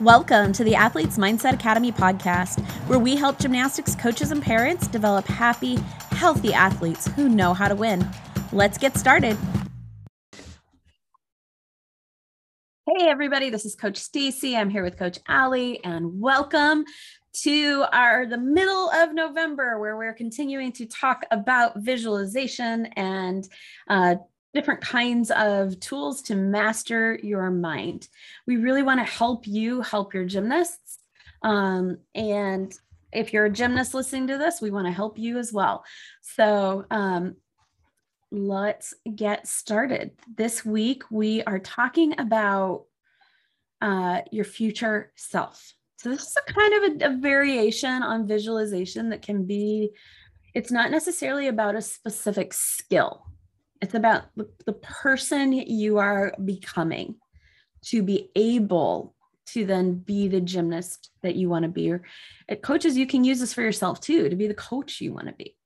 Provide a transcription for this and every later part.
Welcome to the Athletes Mindset Academy podcast, where we help gymnastics coaches and parents develop happy, healthy athletes who know how to win. Let's get started. Hey, everybody, this is Coach Stacy. I'm here with Coach Allie, and welcome to our the middle of November, where we're continuing to talk about visualization and uh, different kinds of tools to master your mind. We really want to help you help your gymnasts. Um, and if you're a gymnast listening to this, we want to help you as well. So um, let's get started. This week, we are talking about uh, your future self. So, this is a kind of a, a variation on visualization that can be, it's not necessarily about a specific skill it's about the person you are becoming to be able to then be the gymnast that you want to be. Or uh, coaches, you can use this for yourself too, to be the coach you want to be.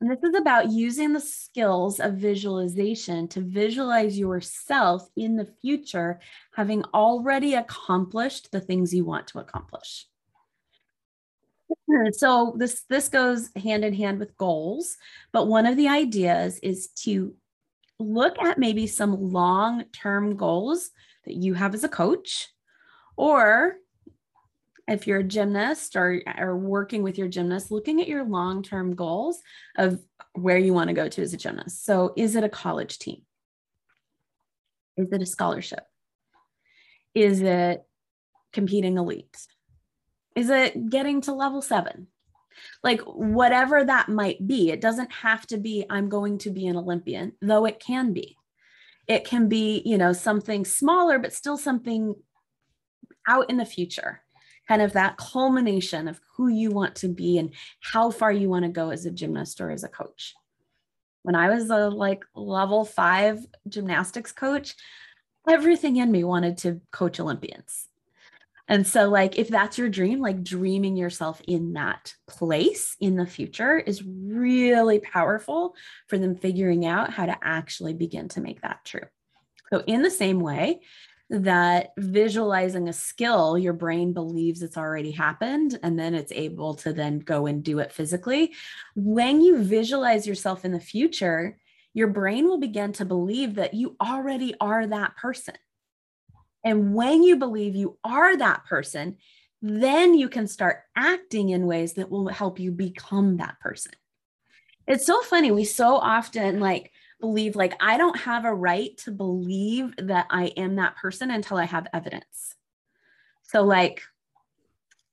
And this is about using the skills of visualization to visualize yourself in the future, having already accomplished the things you want to accomplish. So this this goes hand in hand with goals, but one of the ideas is to look at maybe some long-term goals that you have as a coach or if you're a gymnast or, or working with your gymnast, looking at your long-term goals of where you want to go to as a gymnast. So is it a college team? Is it a scholarship? Is it competing elite? Is it getting to level seven? Like, whatever that might be, it doesn't have to be, I'm going to be an Olympian, though it can be. It can be, you know, something smaller, but still something out in the future, kind of that culmination of who you want to be and how far you want to go as a gymnast or as a coach. When I was a like level five gymnastics coach, everything in me wanted to coach Olympians and so, like, if that's your dream, like dreaming yourself in that place in the future is really powerful for them figuring out how to actually begin to make that true. So, in the same way that visualizing a skill, your brain believes it's already happened, and then it's able to then go and do it physically. When you visualize yourself in the future, your brain will begin to believe that you already are that person and when you believe you are that person, then you can start acting in ways that will help you become that person. It's so funny. We so often like believe like I don't have a right to believe that I am that person until I have evidence. So like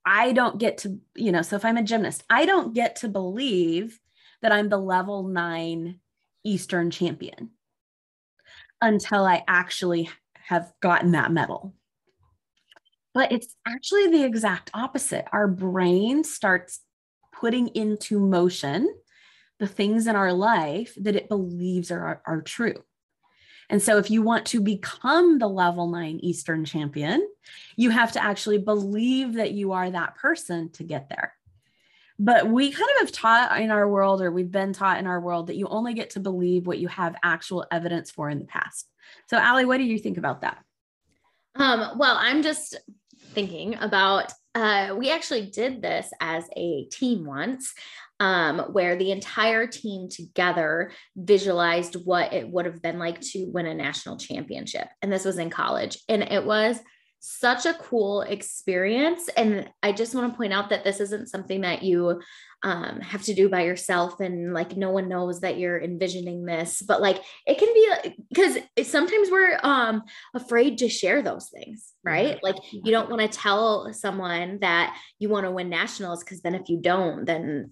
I don't get to, you know, so if I'm a gymnast, I don't get to believe that I'm the level 9 Eastern champion until I actually have gotten that medal. But it's actually the exact opposite. Our brain starts putting into motion the things in our life that it believes are, are true. And so, if you want to become the level nine Eastern champion, you have to actually believe that you are that person to get there. But we kind of have taught in our world, or we've been taught in our world, that you only get to believe what you have actual evidence for in the past. So, Allie, what do you think about that? Um, well, I'm just thinking about uh, we actually did this as a team once um, where the entire team together visualized what it would have been like to win a national championship. And this was in college. And it was such a cool experience. And I just want to point out that this isn't something that you um, have to do by yourself and like no one knows that you're envisioning this but like it can be because sometimes we're um afraid to share those things right like you don't want to tell someone that you want to win nationals because then if you don't then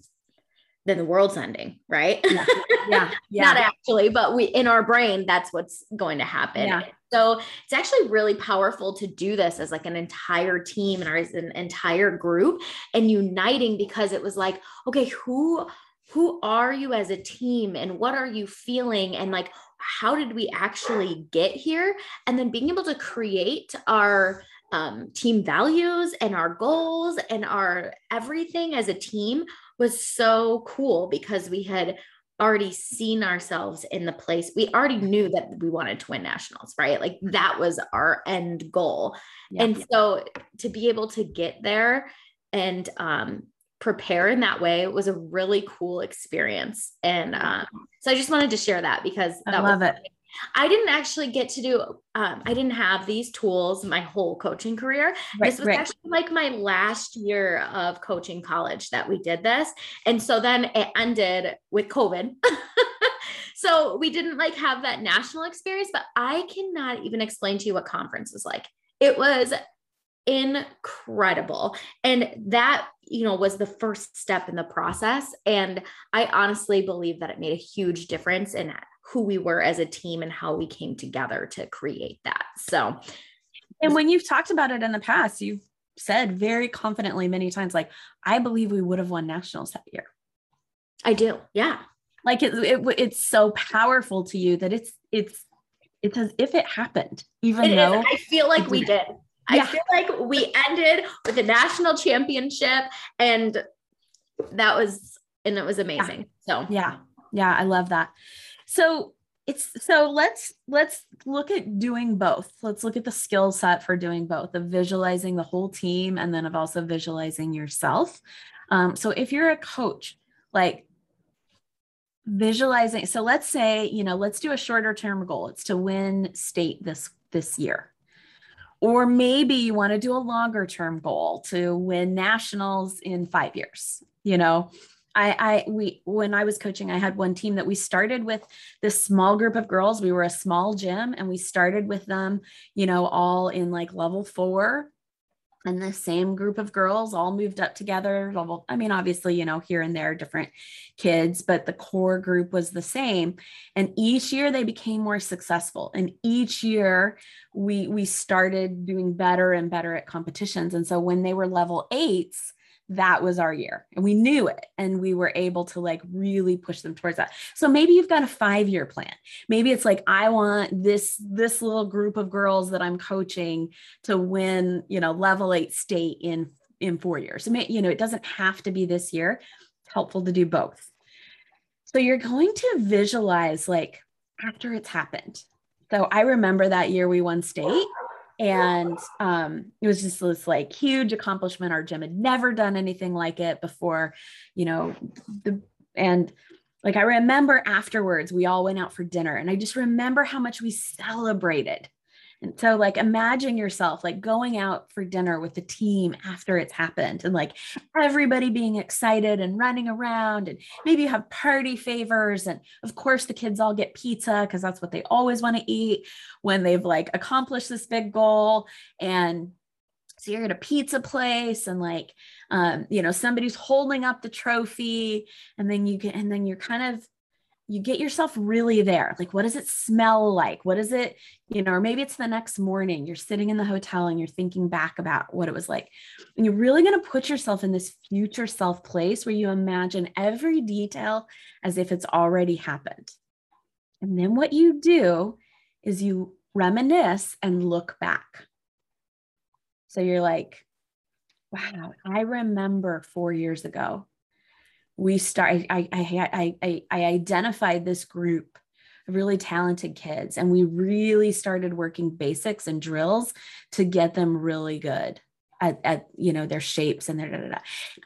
then the world's ending, right? Yeah. Yeah. yeah. Not actually, but we in our brain, that's what's going to happen. Yeah. So it's actually really powerful to do this as like an entire team and as an entire group and uniting because it was like, okay, who who are you as a team and what are you feeling and like how did we actually get here? And then being able to create our um, team values and our goals and our everything as a team was so cool because we had already seen ourselves in the place. We already knew that we wanted to win nationals, right? Like that was our end goal. Yeah. And so to be able to get there and um, prepare in that way was a really cool experience. And um, so I just wanted to share that because that I love was, it. I didn't actually get to do, um, I didn't have these tools my whole coaching career. Right, this was right. actually like my last year of coaching college that we did this. And so then it ended with COVID. so we didn't like have that national experience, but I cannot even explain to you what conference is like. It was incredible. And that, you know, was the first step in the process. And I honestly believe that it made a huge difference in who we were as a team and how we came together to create that. So, and when you've talked about it in the past, you've said very confidently many times, like, I believe we would have won nationals that year. I do. Yeah. Like it, it it's so powerful to you that it's, it's, it's as if it happened, even it though is. I feel like we did. Yeah. I feel like we ended with a national championship and that was, and it was amazing. Yeah. So, yeah. Yeah. I love that. So it's so let's let's look at doing both. Let's look at the skill set for doing both of visualizing the whole team and then of also visualizing yourself. Um, so if you're a coach, like visualizing so let's say you know let's do a shorter term goal it's to win state this this year or maybe you want to do a longer term goal to win nationals in five years, you know. I, I we when I was coaching, I had one team that we started with this small group of girls. We were a small gym and we started with them, you know, all in like level four and the same group of girls all moved up together. Level, I mean, obviously, you know, here and there, different kids, but the core group was the same. And each year they became more successful. And each year we we started doing better and better at competitions. And so when they were level eights, that was our year and we knew it and we were able to like really push them towards that. So maybe you've got a five year plan. Maybe it's like i want this this little group of girls that i'm coaching to win you know level eight state in in four years. You know it doesn't have to be this year. It's helpful to do both. So you're going to visualize like after it's happened. So i remember that year we won state and um, it was just this like huge accomplishment. Our gym had never done anything like it before you know the and like i remember afterwards we all went out for dinner and i just remember how much we celebrated and so, like, imagine yourself like going out for dinner with the team after it's happened and like everybody being excited and running around. And maybe you have party favors. And of course, the kids all get pizza because that's what they always want to eat when they've like accomplished this big goal. And so you're at a pizza place and like, um, you know, somebody's holding up the trophy and then you get, and then you're kind of you get yourself really there. Like, what does it smell like? What is it, you know, or maybe it's the next morning, you're sitting in the hotel and you're thinking back about what it was like. And you're really going to put yourself in this future self place where you imagine every detail as if it's already happened. And then what you do is you reminisce and look back. So you're like, wow, I remember four years ago we start I, I i i identified this group of really talented kids and we really started working basics and drills to get them really good at, at you know their shapes and their da, da, da.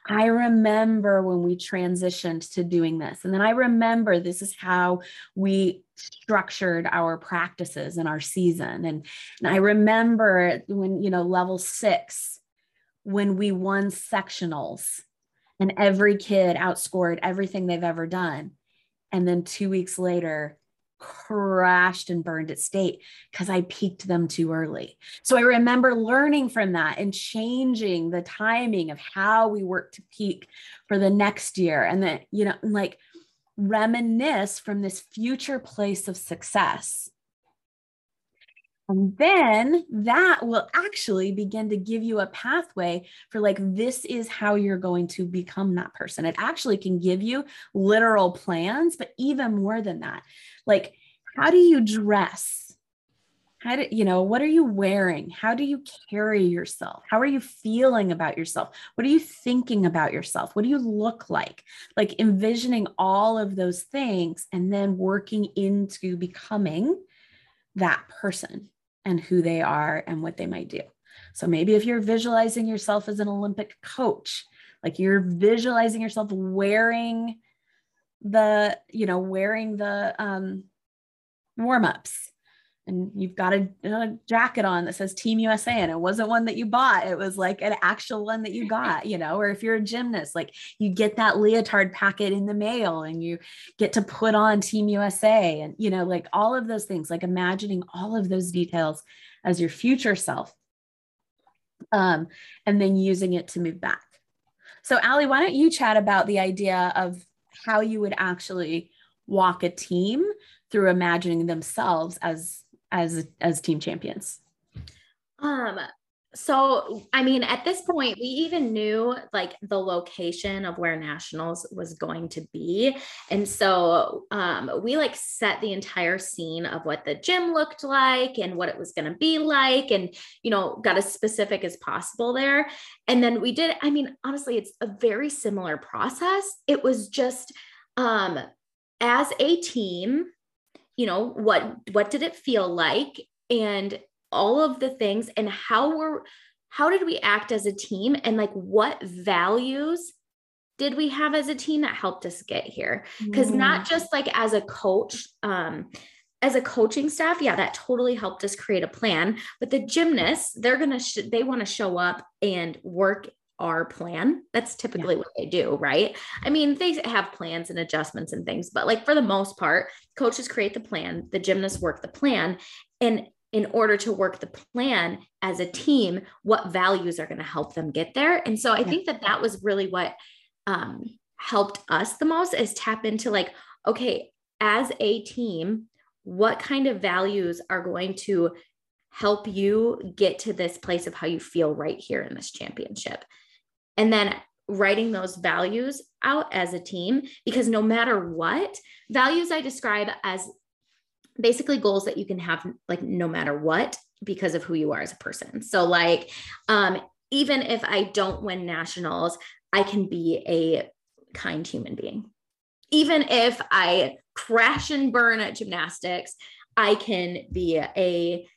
i remember when we transitioned to doing this and then i remember this is how we structured our practices and our season and, and i remember when you know level six when we won sectionals and every kid outscored everything they've ever done. And then two weeks later, crashed and burned at state because I peaked them too early. So I remember learning from that and changing the timing of how we work to peak for the next year. And then, you know, like reminisce from this future place of success and then that will actually begin to give you a pathway for like, this is how you're going to become that person. It actually can give you literal plans, but even more than that, like, how do you dress? how do you know what are you wearing? How do you carry yourself? How are you feeling about yourself? What are you thinking about yourself? What do you look like? Like envisioning all of those things and then working into becoming that person and who they are and what they might do. So maybe if you're visualizing yourself as an olympic coach like you're visualizing yourself wearing the you know wearing the um warm-ups and you've got a, a, jacket on that says team usa and it wasn't one that you bought. It was like an actual one that you got you know or if you're a gymnast like you get that leotard packet in the mail and you get to put on team usa and you know like all of those things like imagining all of those details as your future self um, and then using it to move back. So ali why don't you chat about the idea of how you would actually walk a team through imagining themselves as as as team champions? Um so I mean at this point we even knew like the location of where nationals was going to be. And so um we like set the entire scene of what the gym looked like and what it was going to be like and you know got as specific as possible there. And then we did I mean honestly it's a very similar process. It was just um as a team you know what what did it feel like? And all of the things and how were how did we act as a team? And like what values did we have as a team that helped us get here? Because mm. not just like as a coach um as a coaching staff yeah that totally helped us create a plan. But the gymnasts they're gonna sh- they want to show up and work our plan. That's typically yeah. what they do, right? I mean, they have plans and adjustments and things, but like for the most part, coaches create the plan, the gymnasts work the plan. And in order to work the plan as a team, what values are going to help them get there? And so I yeah. think that that was really what um, helped us the most is tap into like, okay, as a team, what kind of values are going to help you get to this place of how you feel right here in this championship? And then writing those values out as a team because no matter what values i describe as basically goals that you can have like no matter what because of who you are as a person. So like um even if i don't win nationals i can be a kind human being. Even if i crash and burn at gymnastics i can be a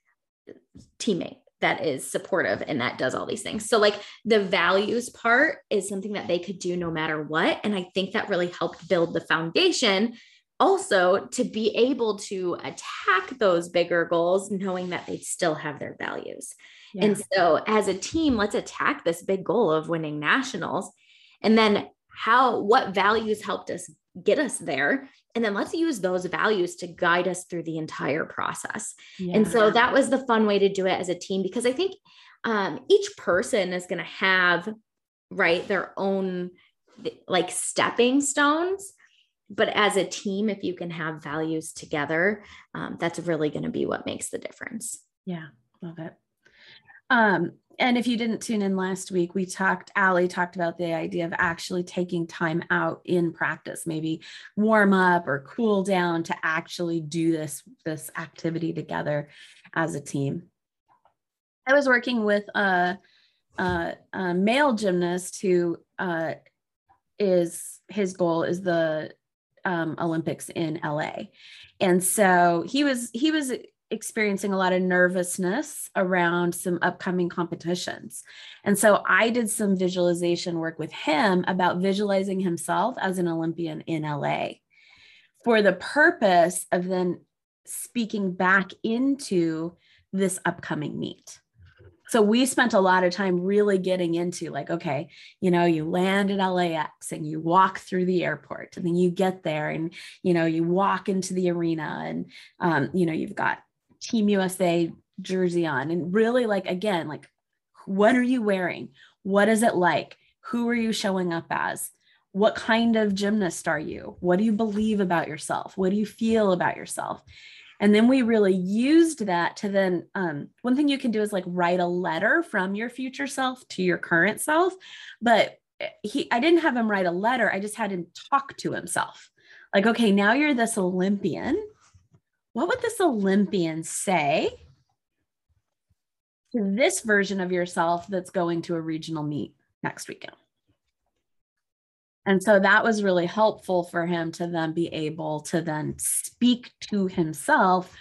teammate that is supportive and that does all these things. So, like the values part is something that they could do no matter what. And I think that really helped build the foundation also to be able to attack those bigger goals, knowing that they still have their values. Yeah. And so, as a team, let's attack this big goal of winning nationals. And then, how, what values helped us get us there? And then let's use those values to guide us through the entire process. Yeah. And so that was the fun way to do it as a team because I think um, each person is going to have, right, their own like stepping stones. But as a team, if you can have values together, um, that's really going to be what makes the difference. Yeah, love it. Um, and if you didn't tune in last week, we talked, Ali talked about the idea of actually taking time out in practice, maybe warm up or cool down to actually do this, this activity together as a team. I was working with a, a, a male gymnast who uh, is his goal is the um, Olympics in LA. And so he was he was experiencing a lot of nervousness around some upcoming competitions. And so I did some visualization work with him about visualizing himself as an Olympian in LA for the purpose of then speaking back into this upcoming meet. So we spent a lot of time really getting into like, okay, you know, you land at LAX and you walk through the airport and then you get there and, you know, you walk into the arena and, um, you know, you've got Team USA jersey on and really like again like what are you wearing? What is it like? Who are you showing up as? What kind of gymnast are you? What do you believe about yourself? What do you feel about yourself? And then we really used that to then, um, one thing you can do is like write a letter from your future self to your current self. But eh, he, I didn't have him write a letter. I just had him talk to himself. Like, okay, now you're this Olympian what would this Olympian say to this version of yourself that's going to a regional meet next weekend. And so that was really helpful for him to then be able to then speak to himself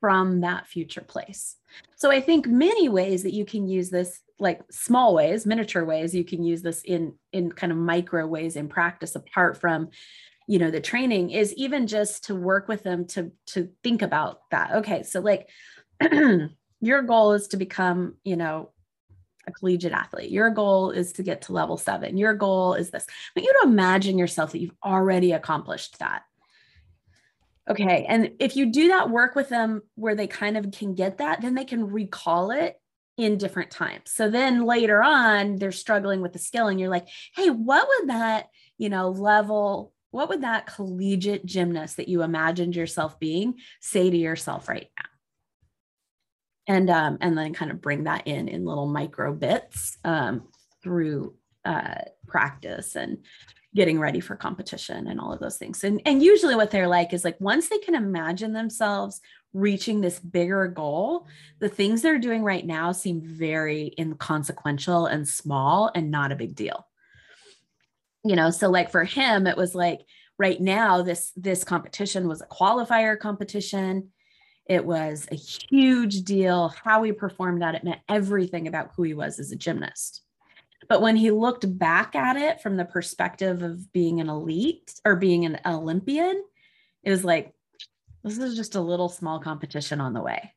from that future place. So I think many ways that you can use this like small ways, miniature ways you can use this in in kind of micro ways in practice apart from you know the training is even just to work with them to to think about that. Okay, so like your goal is to become, you know, a collegiate athlete. Your goal is to get to level 7. Your goal is this. But you to imagine yourself that you've already accomplished that Okay. And if you do that work with them where they kind of can get that, then they can recall it in different times. So then later on, they're struggling with the skill, and you're like, hey, what would that, you know, level, what would that collegiate gymnast that you imagined yourself being say to yourself right now? And um, and then kind of bring that in in little micro bits um, through uh, practice and getting ready for competition and all of those things. And, and usually what they're like is like once they can imagine themselves reaching this bigger goal, the things they're doing right now seem very inconsequential and small and not a big deal. You know, so like for him, it was like right now, this this competition was a qualifier competition. It was a huge deal. How he performed at it meant everything about who he was as a gymnast. But when he looked back at it from the perspective of being an elite or being an Olympian, it was like, this is just a little small competition on the way.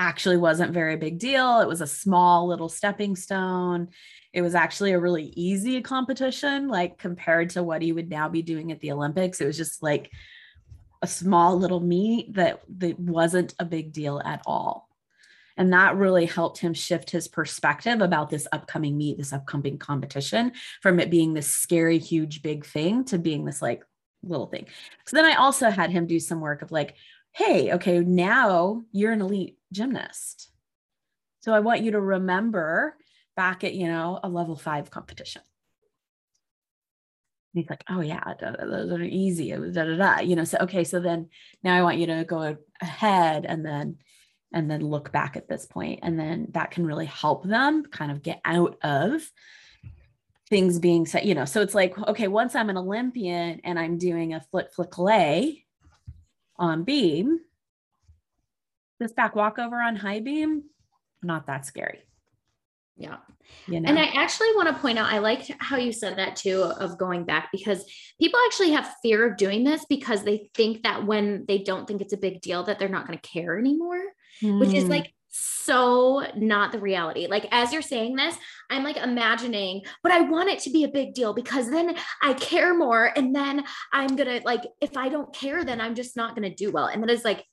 Actually, wasn't very big deal. It was a small little stepping stone. It was actually a really easy competition, like compared to what he would now be doing at the Olympics. It was just like a small little meet that, that wasn't a big deal at all. And that really helped him shift his perspective about this upcoming meet, this upcoming competition, from it being this scary, huge, big thing to being this like little thing. So then I also had him do some work of like, hey, okay, now you're an elite gymnast. So I want you to remember back at, you know, a level five competition. And he's like, oh yeah, those are easy. Was da da da. You know, so okay, so then now I want you to go ahead and then and then look back at this point and then that can really help them kind of get out of things being said you know so it's like okay once i'm an olympian and i'm doing a flick flick lay on beam this back walkover on high beam not that scary yeah. You know? And I actually want to point out, I liked how you said that too, of going back, because people actually have fear of doing this because they think that when they don't think it's a big deal, that they're not going to care anymore, mm. which is hmm. like so not the reality. Like, as you're saying this, I'm like imagining, but I want it to be a big deal because then I care more. And then I'm going to, like, if I don't care, then I'm just not going to do well. And that is like,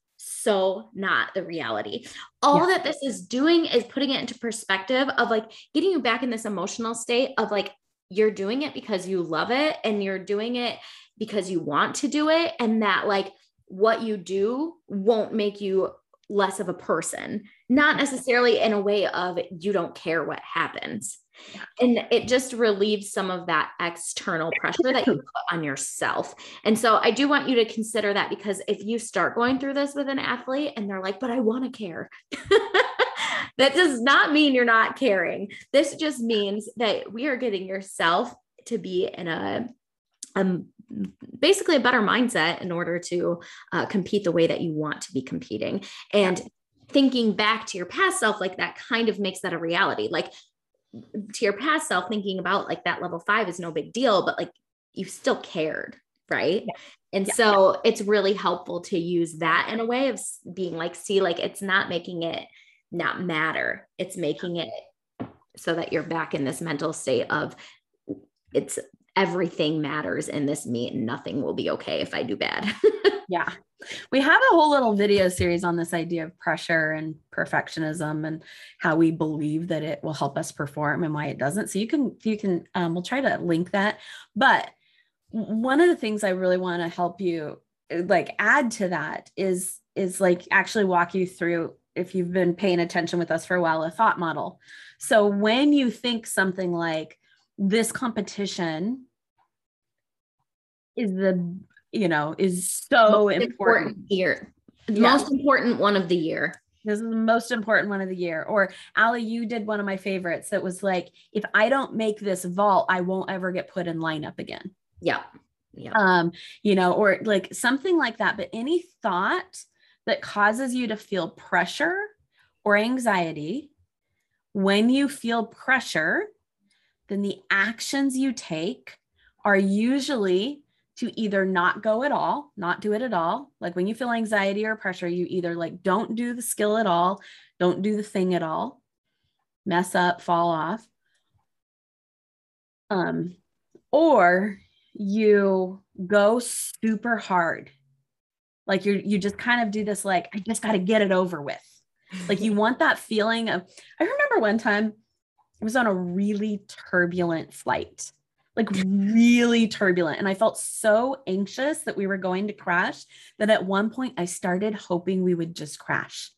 so not the reality. All yeah. that this is doing is putting it into perspective of like getting you back in this emotional state of like you're doing it because you love it and you're doing it because you want to do it and that like what you do won't make you less of a person not necessarily in a way of you don't care what happens and it just relieves some of that external pressure that you put on yourself. And so I do want you to consider that because if you start going through this with an athlete and they're like, but I want to care. that does not mean you're not caring. This just means that we are getting yourself to be in a um, basically a better mindset in order to uh, compete the way that you want to be competing. And thinking back to your past self like that kind of makes that a reality. Like to your past self thinking about like that level five is no big deal, but like you still cared. Right. Yeah. And yeah. so it's really helpful to use that in a way of being like, see, like it's not making it not matter. It's making it so that you're back in this mental state of it's everything matters in this meet and nothing will be okay if I do bad. yeah. We have a whole little video series on this idea of pressure and perfectionism and how we believe that it will help us perform and why it doesn't. So you can, you can, um, we'll try to link that. But one of the things I really want to help you like add to that is, is like actually walk you through if you've been paying attention with us for a while, a thought model. So when you think something like this competition is the you know is so important. important year yeah. most important one of the year this is the most important one of the year. Or Ali, you did one of my favorites that was like, if I don't make this vault, I won't ever get put in lineup again. Yeah. Yeah. Um, you know, or like something like that. But any thought that causes you to feel pressure or anxiety, when you feel pressure, then the actions you take are usually to either not go at all, not do it at all. Like when you feel anxiety or pressure, you either like don't do the skill at all, don't do the thing at all, mess up, fall off. Um, or you go super hard. Like you're you just kind of do this like I just got to get it over with. Like you want that feeling of I remember one time was on a really turbulent flight like really turbulent. And I felt so anxious that we were going to crash that at one point I started hoping we would just crash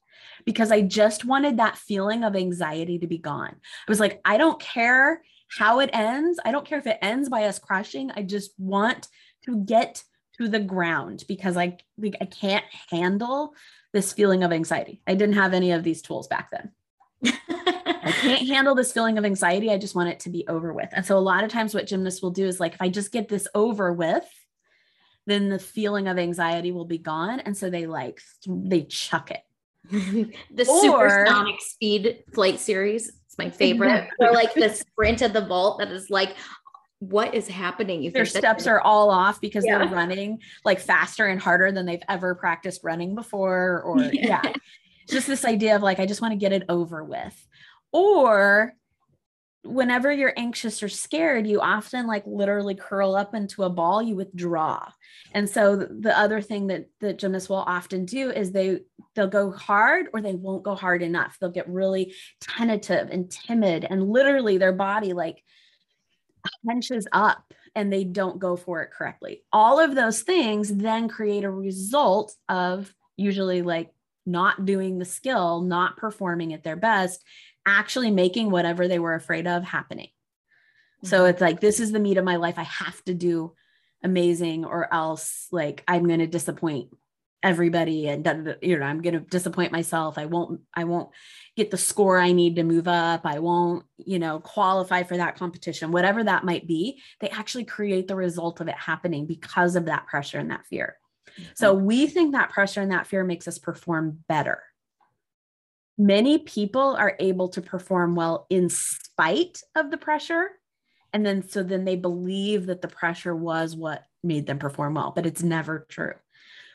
because I just wanted that feeling of anxiety to be gone. I was like, I don't care how it ends. I don't care if it ends by us crashing. I just want to get to the ground because I like I can't handle this feeling of anxiety. I didn't have any of these tools back then. I can't handle this feeling of anxiety. I just want it to be over with. And so a lot of times what gymnasts will do is like, if I just get this over with, then the feeling of anxiety will be gone. And so they like, they chuck it. the or, supersonic speed flight series. It's my favorite. Or like the sprint of the vault that is like, what is happening? You Their steps are all off because yeah. they're running like faster and harder than they've ever practiced running before. Or yeah. yeah. Just this idea of like, I just want to get it over with. Or whenever you're anxious or scared, you often like literally curl up into a ball, you withdraw. And so the other thing that the gymnasts will often do is they they'll go hard or they won't go hard enough. They'll get really tentative and timid and literally their body like hunches up and they don't go for it correctly. All of those things then create a result of usually like not doing the skill, not performing at their best, actually making whatever they were afraid of happening. Mm-hmm. So it's like, this is the meet of my life. I have to do amazing or else like I'm going to disappoint everybody and you know I'm going to disappoint myself. I won't I won't get the score I need to move up. I won't, you know, qualify for that competition. Whatever that might be, they actually create the result of it happening because of that pressure and that fear. Mm-hmm. So we think that pressure and that fear makes us perform better many people are able to perform well in spite of the pressure. And then so then they believe that the pressure was what made them perform well but it's never true.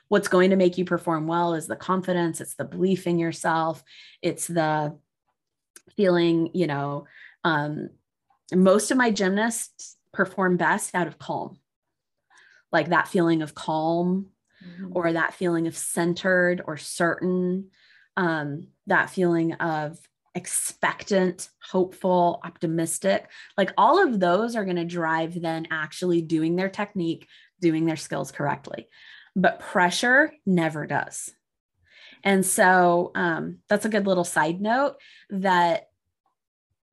What's going to make you perform well is the confidence it's the belief in yourself it's the feeling you know um, most of my gymnasts perform best out of calm. Like that feeling of calm mm-hmm. or that feeling of centered or certain um, that feeling of expectant, hopeful, optimistic. Like all of those are going to drive then actually doing their technique, doing their skills correctly. But pressure never does. And so um, that's a good little side note that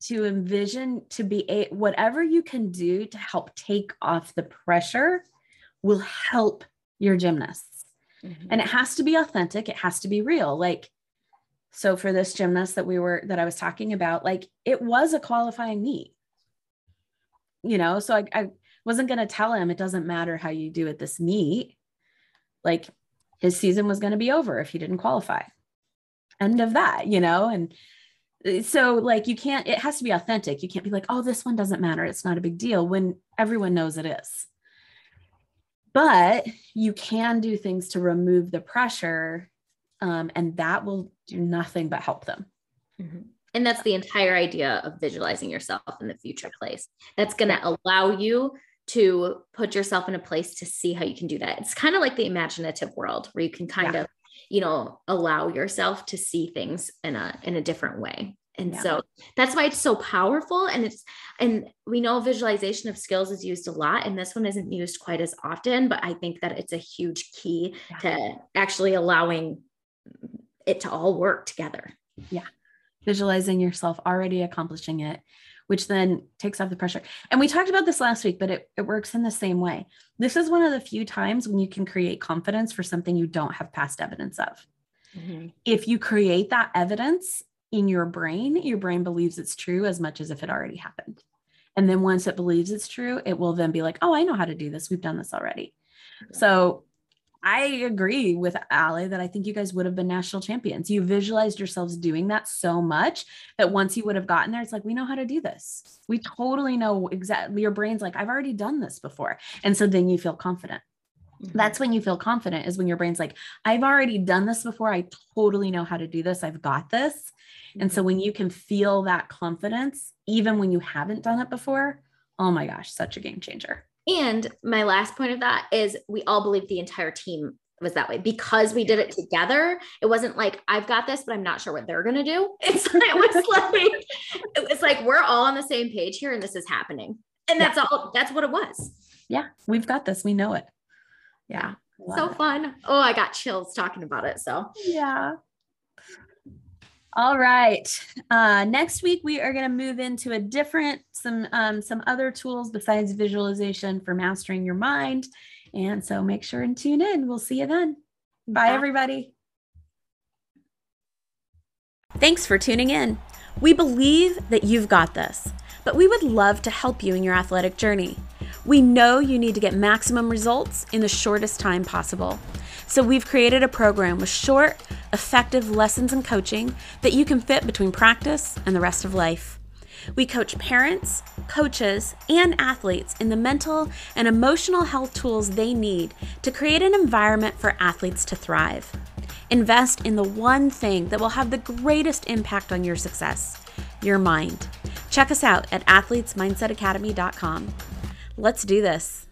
to envision to be a whatever you can do to help take off the pressure will help your gymnasts. Mm-hmm. And it has to be authentic, it has to be real. Like so for this gymnast that we were that I was talking about, like it was a qualifying meet. You know, so I, I wasn't going to tell him it doesn't matter how you do at this meet. Like his season was going to be over if he didn't qualify. End of that, you know, and uh, so like you can't it has to be authentic. You can't be like, "Oh, this one doesn't matter. It's not a big deal" when everyone knows it is. But you can do things to remove the pressure um, and that will do nothing but help them. Mm-hmm. And that's the entire idea of visualizing yourself in the future place. That's going to allow you to put yourself in a place to see how you can do that. It's kind of like the imaginative world where you can kind yeah. of, you know, allow yourself to see things in a in a different way. And yeah. so that's why it's so powerful. And it's, and we know visualization of skills is used a lot, and this one isn't used quite as often, but I think that it's a huge key yeah. to actually allowing it to all work together. Yeah. Visualizing yourself already accomplishing it, which then takes off the pressure. And we talked about this last week, but it, it works in the same way. This is one of the few times when you can create confidence for something you don't have past evidence of. Mm-hmm. If you create that evidence in your brain, your brain believes it's true as much as if it already happened. And then once it believes it's true, it will then be like, oh, I know how to do this. We've done this already. So I agree with Ali that I think you guys would have been national champions. You visualized yourselves doing that so much that once you would have gotten there, it's like, we know how to do this. We totally know exactly. Your brain's like, I've already done this before. And so then you feel confident. Mm-hmm. That's when you feel confident, is when your brain's like, I've already done this before. I totally know how to do this. I've got this. Mm-hmm. And so mm-hmm. when you can feel that confidence, even when you haven't done it before, oh my gosh, such a game changer. And my last point of that is we all believe the entire team was that way because we did it together. It wasn't like I've got this, but I'm not sure what they're gonna do. It's it was like it was like we're all on the same page here, and this is happening. And that's yeah. all. That's what it was. Yeah, we've got this. We know it. Yeah, so it. fun. Oh, I got chills talking about it. So yeah. All right. Uh, next week we are going to move into a different some um, some other tools besides visualization for mastering your mind. And so make sure and tune in. We'll see you then. Bye, Bye. everybody. Thanks for tuning in. We believe that you've got this, but we would love to help you in your athletic journey. We know you need to get maximum results in the shortest time possible. So we've created a program with short, effective lessons and coaching that you can fit between practice and the rest of life. We coach parents, coaches, and athletes in the mental and emotional health tools they need to create an environment for athletes to thrive. Invest in the one thing that will have the greatest impact on your success your mind. Check us out at athletesmindsetacademy.com. Let's do this.